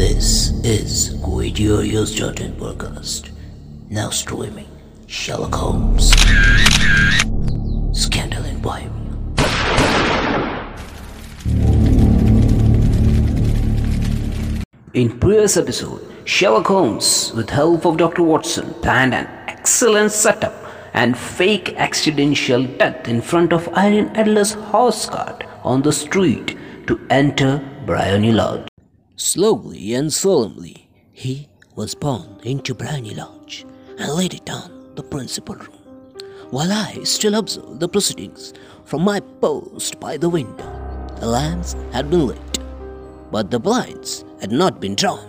This is Guidio's Jordan podcast. Now streaming Sherlock Holmes. Scandal in Bible. In previous episode, Sherlock Holmes, with help of Dr. Watson, planned an excellent setup and fake accidental death in front of Irene Adler's horse cart on the street to enter Briony Lodge. Slowly and solemnly, he was borne into Briony Lodge and laid down the principal room. While I still observed the proceedings from my post by the window, the lamps had been lit, but the blinds had not been drawn,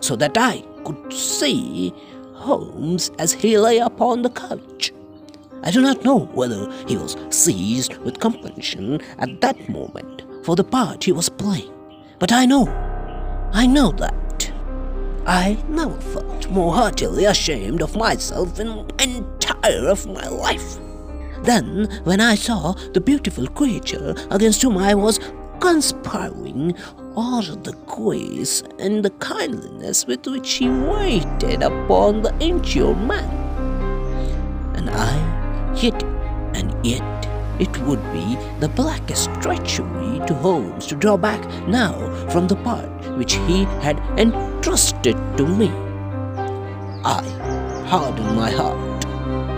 so that I could see Holmes as he lay upon the couch. I do not know whether he was seized with compunction at that moment for the part he was playing, but I know, I know that I never felt more heartily ashamed of myself in entire of my life. Then, when I saw the beautiful creature against whom I was conspiring, all the grace and the kindliness with which he waited upon the injured man. And I, yet, and yet, it would be the blackest treachery to Holmes to draw back now from the part which he had entrusted to me. I hardened my heart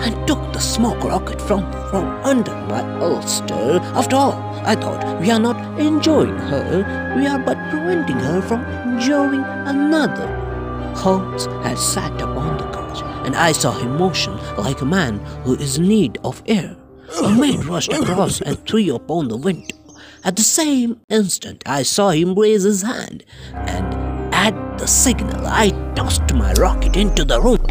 and took the smoke rocket from, from under my ulster. After all, I thought we are not enjoying her, we are but preventing her from enjoying another. Holmes had sat upon the couch, and I saw him motion like a man who is in need of air. A maid rushed across and threw upon the window. At the same instant, I saw him raise his hand, and at the signal, I tossed my rocket into the room.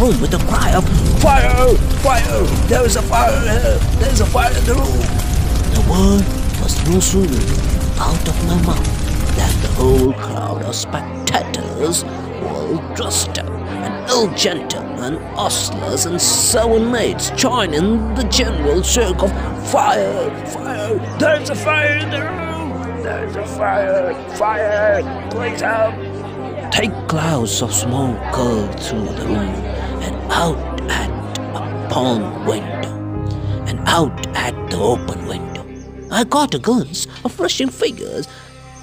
Room with a cry of fire, fire! There is a fire here! There is a fire in the room! The word was no sooner out of my mouth than the whole crowd of spectators, well dressed up and ill gentlemen, ostlers, and seven maids joined in the general shriek of fire, fire! There is a fire in the room! There is a fire, fire! Please help! Thick clouds of smoke curled through the room and out at a pawn window, and out at the open window. I caught a glimpse of rushing figures,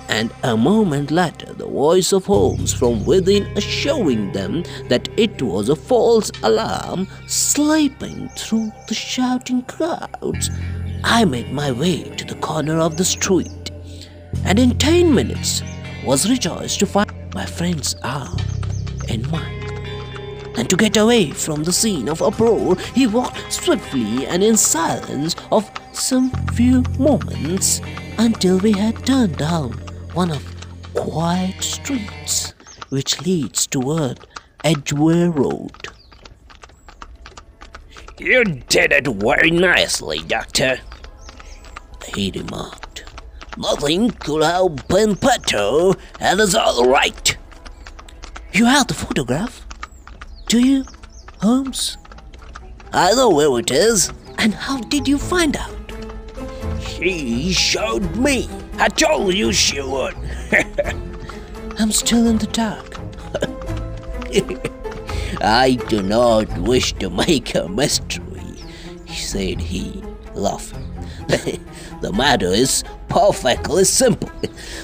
and a moment later the voice of Holmes from within assuring them that it was a false alarm slipping through the shouting crowds. I made my way to the corner of the street, and in ten minutes was rejoiced to find my friend's arm in mine and to get away from the scene of uproar, he walked swiftly and in silence of some few moments until we had turned down one of quiet streets which leads toward Edgware Road. You did it very nicely, Doctor. He remarked. Nothing could have been better, and it's all right. You have the photograph? Do you, Holmes? I know where it is. And how did you find out? She showed me. I told you she would. I'm still in the dark. I do not wish to make a mystery, said he, laughing. the matter is perfectly simple.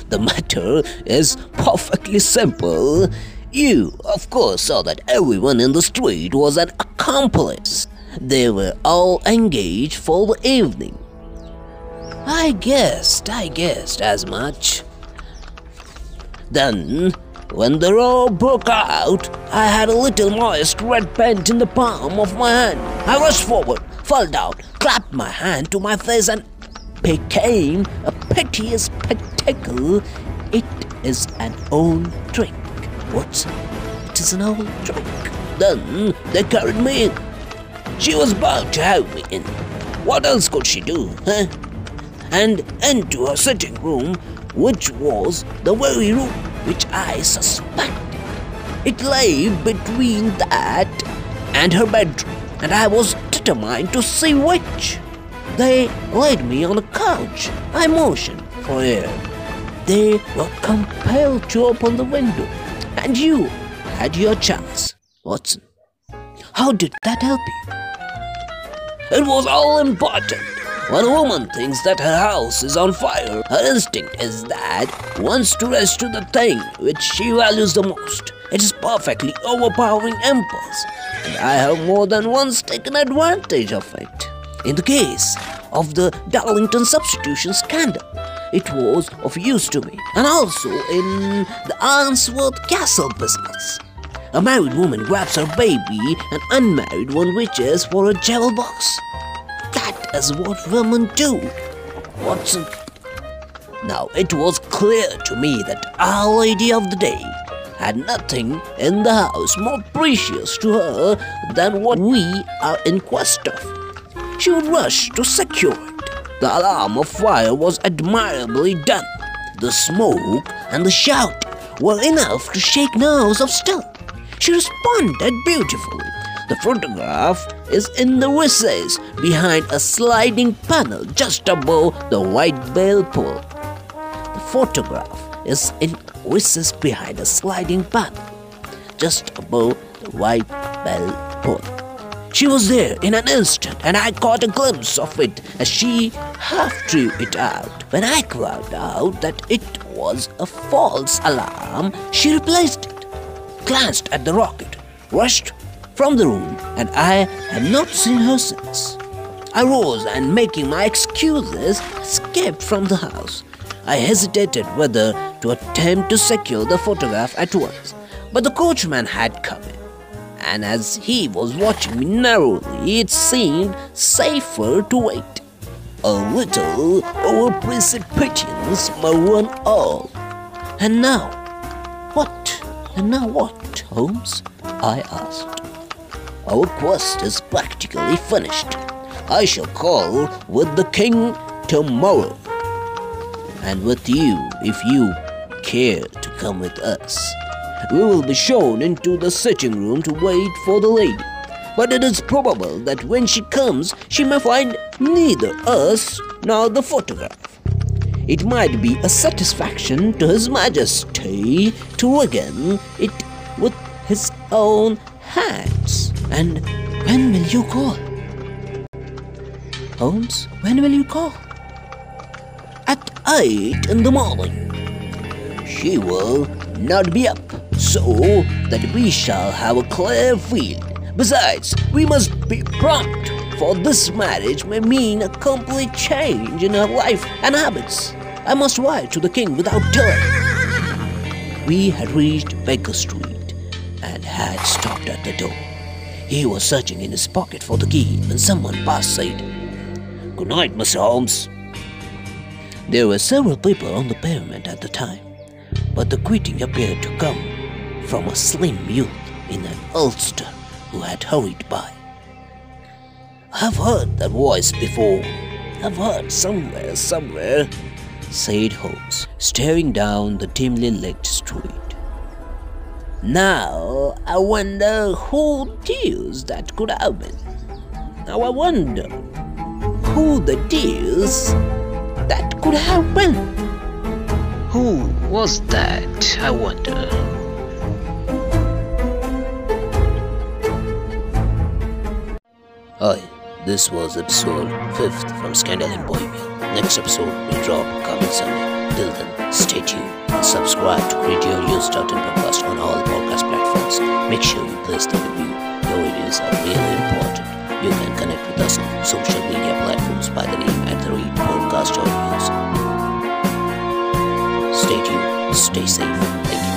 The matter is perfectly simple. You, of course, saw that everyone in the street was an accomplice. They were all engaged for the evening. I guessed, I guessed as much. Then, when the row broke out, I had a little moist red paint in the palm of my hand. I rushed forward, fell down, clapped my hand to my face, and became a piteous spectacle. It is an old trick. What? It is an old trick. Then they carried me in. She was bound to have me in. What else could she do, huh? And into her sitting room, which was the very room which I suspected. It lay between that and her bedroom, and I was determined to see which. They laid me on a couch. I motioned for air. they were compelled to open the window. And you had your chance, Watson. How did that help you? It was all important. When a woman thinks that her house is on fire, her instinct is that wants to rescue the thing which she values the most. It is perfectly overpowering impulse, and I have more than once taken advantage of it. In the case of the Darlington substitution scandal, it was of use to me, and also in the Arnsworth Castle business. A married woman grabs her baby, an unmarried one reaches for a jewel box. Is what women do. Watson. Now, it was clear to me that Our Lady of the Day had nothing in the house more precious to her than what we are in quest of. She would rush to secure it. The alarm of fire was admirably done. The smoke and the shout were enough to shake nerves of stone. She responded beautifully. The photograph is in the recess behind a sliding panel just above the white bell pull. The photograph is in recess behind a sliding panel just above the white bell pull. She was there in an instant, and I caught a glimpse of it as she half drew it out. When I cried out that it was a false alarm, she replaced it, glanced at the rocket, rushed from the room, and I have not seen her since. I rose and, making my excuses, escaped from the house. I hesitated whether to attempt to secure the photograph at once, but the coachman had come in and as he was watching me narrowly, it seemed safer to wait. A little over precipitations my one all. And now, what? And now what, Holmes? I asked. Our quest is practically finished. I shall call with the king tomorrow. And with you, if you care to come with us. We will be shown into the sitting room to wait for the lady. But it is probable that when she comes, she may find neither us nor the photograph. It might be a satisfaction to His Majesty to regain it with his own hands. And when will you call? Holmes, when will you call? At eight in the morning. She will not be up so that we shall have a clear field. Besides, we must be prompt, for this marriage may mean a complete change in her life and habits. I must write to the king without delay. We had reached Baker Street and had stopped at the door. He was searching in his pocket for the key when someone passed said, Good night, Mr. Holmes. There were several people on the pavement at the time, but the greeting appeared to come from a slim youth in an ulster who had hurried by. I've heard that voice before. I've heard somewhere, somewhere, said Holmes, staring down the dimly lit street. Now I wonder who deuce that could have been. Now I wonder who the deuce that could have been. Who was that, I wonder? Hi, this was episode 5th from Scandal in Bohemia. Next episode will drop coming Sunday. Till then, stay tuned and subscribe to Radio News Starting Podcast on all podcast. Make sure you place the review. Your reviews are really important. You can connect with us on social media platforms by the name at the Read Podcast Audios. Stay tuned, stay safe.